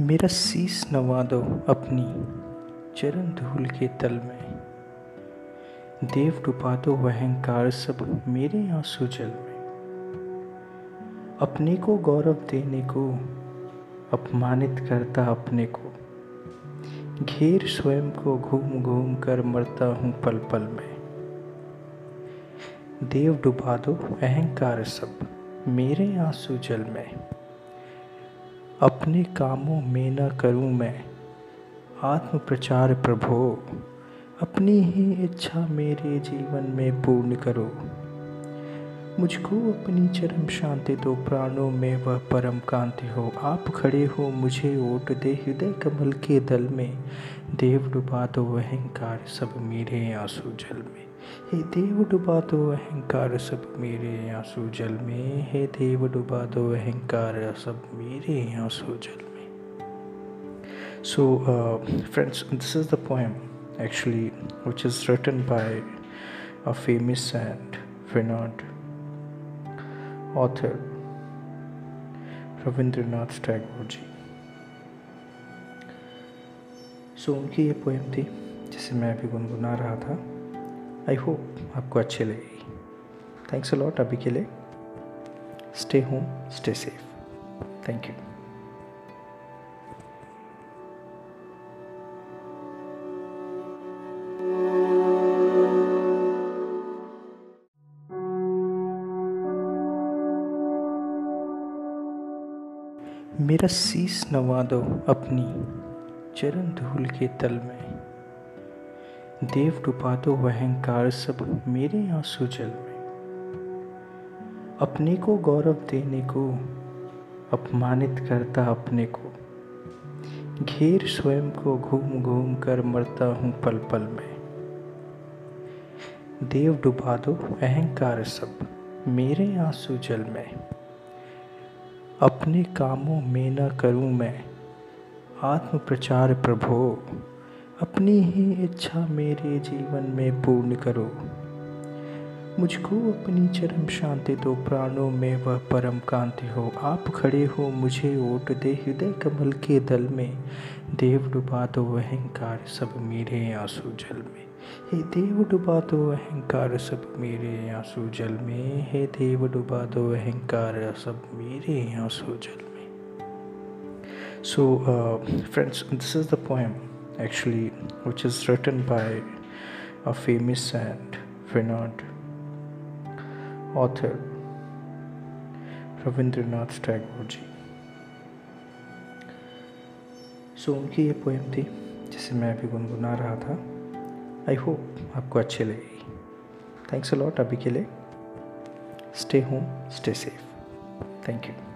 मेरा शीस नवा दो अपनी चरण धूल के तल में। देव डुबा दो अहंकार सब मेरे आँसू जल में। अपने को गौरव देने को, अपमानित करता अपने को। घेर स्वयं को घूम घूम कर मरता हूँ पल पल में। देव डुबा दो अहंकार सब मेरे आँसू जल में। अपने कामों में न करूँ मैं। आत्म प्रचार प्रभो, अपनी ही इच्छा मेरे जीवन में पूर्ण करो। मुझको अपनी चरम शांति दो, प्राणों में वह परम कांति हो। आप खड़े हो मुझे ओट दे, हृदय कमल के दल में। देव डुबा दो अहंकार सब मेरे आँसू जल में। हे देव, डुबा दो अहंकार सब मेरे आँसू जल में। हे देव, डुबा दो अहंकार सब मेरे आँसू जल में। So friends this is the poem actually which is written by a famous and renowned author Rabindranath Tagore ji so उनकी ये पोएम थी, जिसे मैं अभी गुनगुना रहा था। आई होप आपको अच्छी लगेगी थैंक्स अलॉट अभी के लिए। Stay home stay safe thank you मेरा शीस नवा दो अपनी चरण धूल के तल में। देव डुबा दो अहंकार सब मेरे आँसू जल में। अपने को गौरव देने को, अपमानित करता अपने को। घेर स्वयं को घूम घूम कर मरता हूँ पल पल में। देव डुबा दो अहंकार सब मेरे आँसू जल में। अपने कामों में न करूँ मैं। आत्म प्रचार प्रभो अपनी ही इच्छा मेरे जीवन में पूर्ण करो। मुझको अपनी चरम शांति दो, प्राणों में वह परम कांति हो। आप खड़े हो मुझे ओट दे, हृदय कमल के दल में। देव डुबा दो अहंकार सब मेरे आँसू जल में। हे देव डुबा दो अहंकार सब मेरे आँसू जल में। हे देव डुबा दो अहंकार सब मेरे आँसू जल में। So friends this is the poem actually, which is written by a famous and renowned author Rabindranath Tagore ji so उनकी ये पोएम थी जिसे मैं अभी गुनगुना रहा था। आई होप आपको अच्छी लगेगी थैंक्स अलॉट अभी के लिए। Stay home stay safe thank you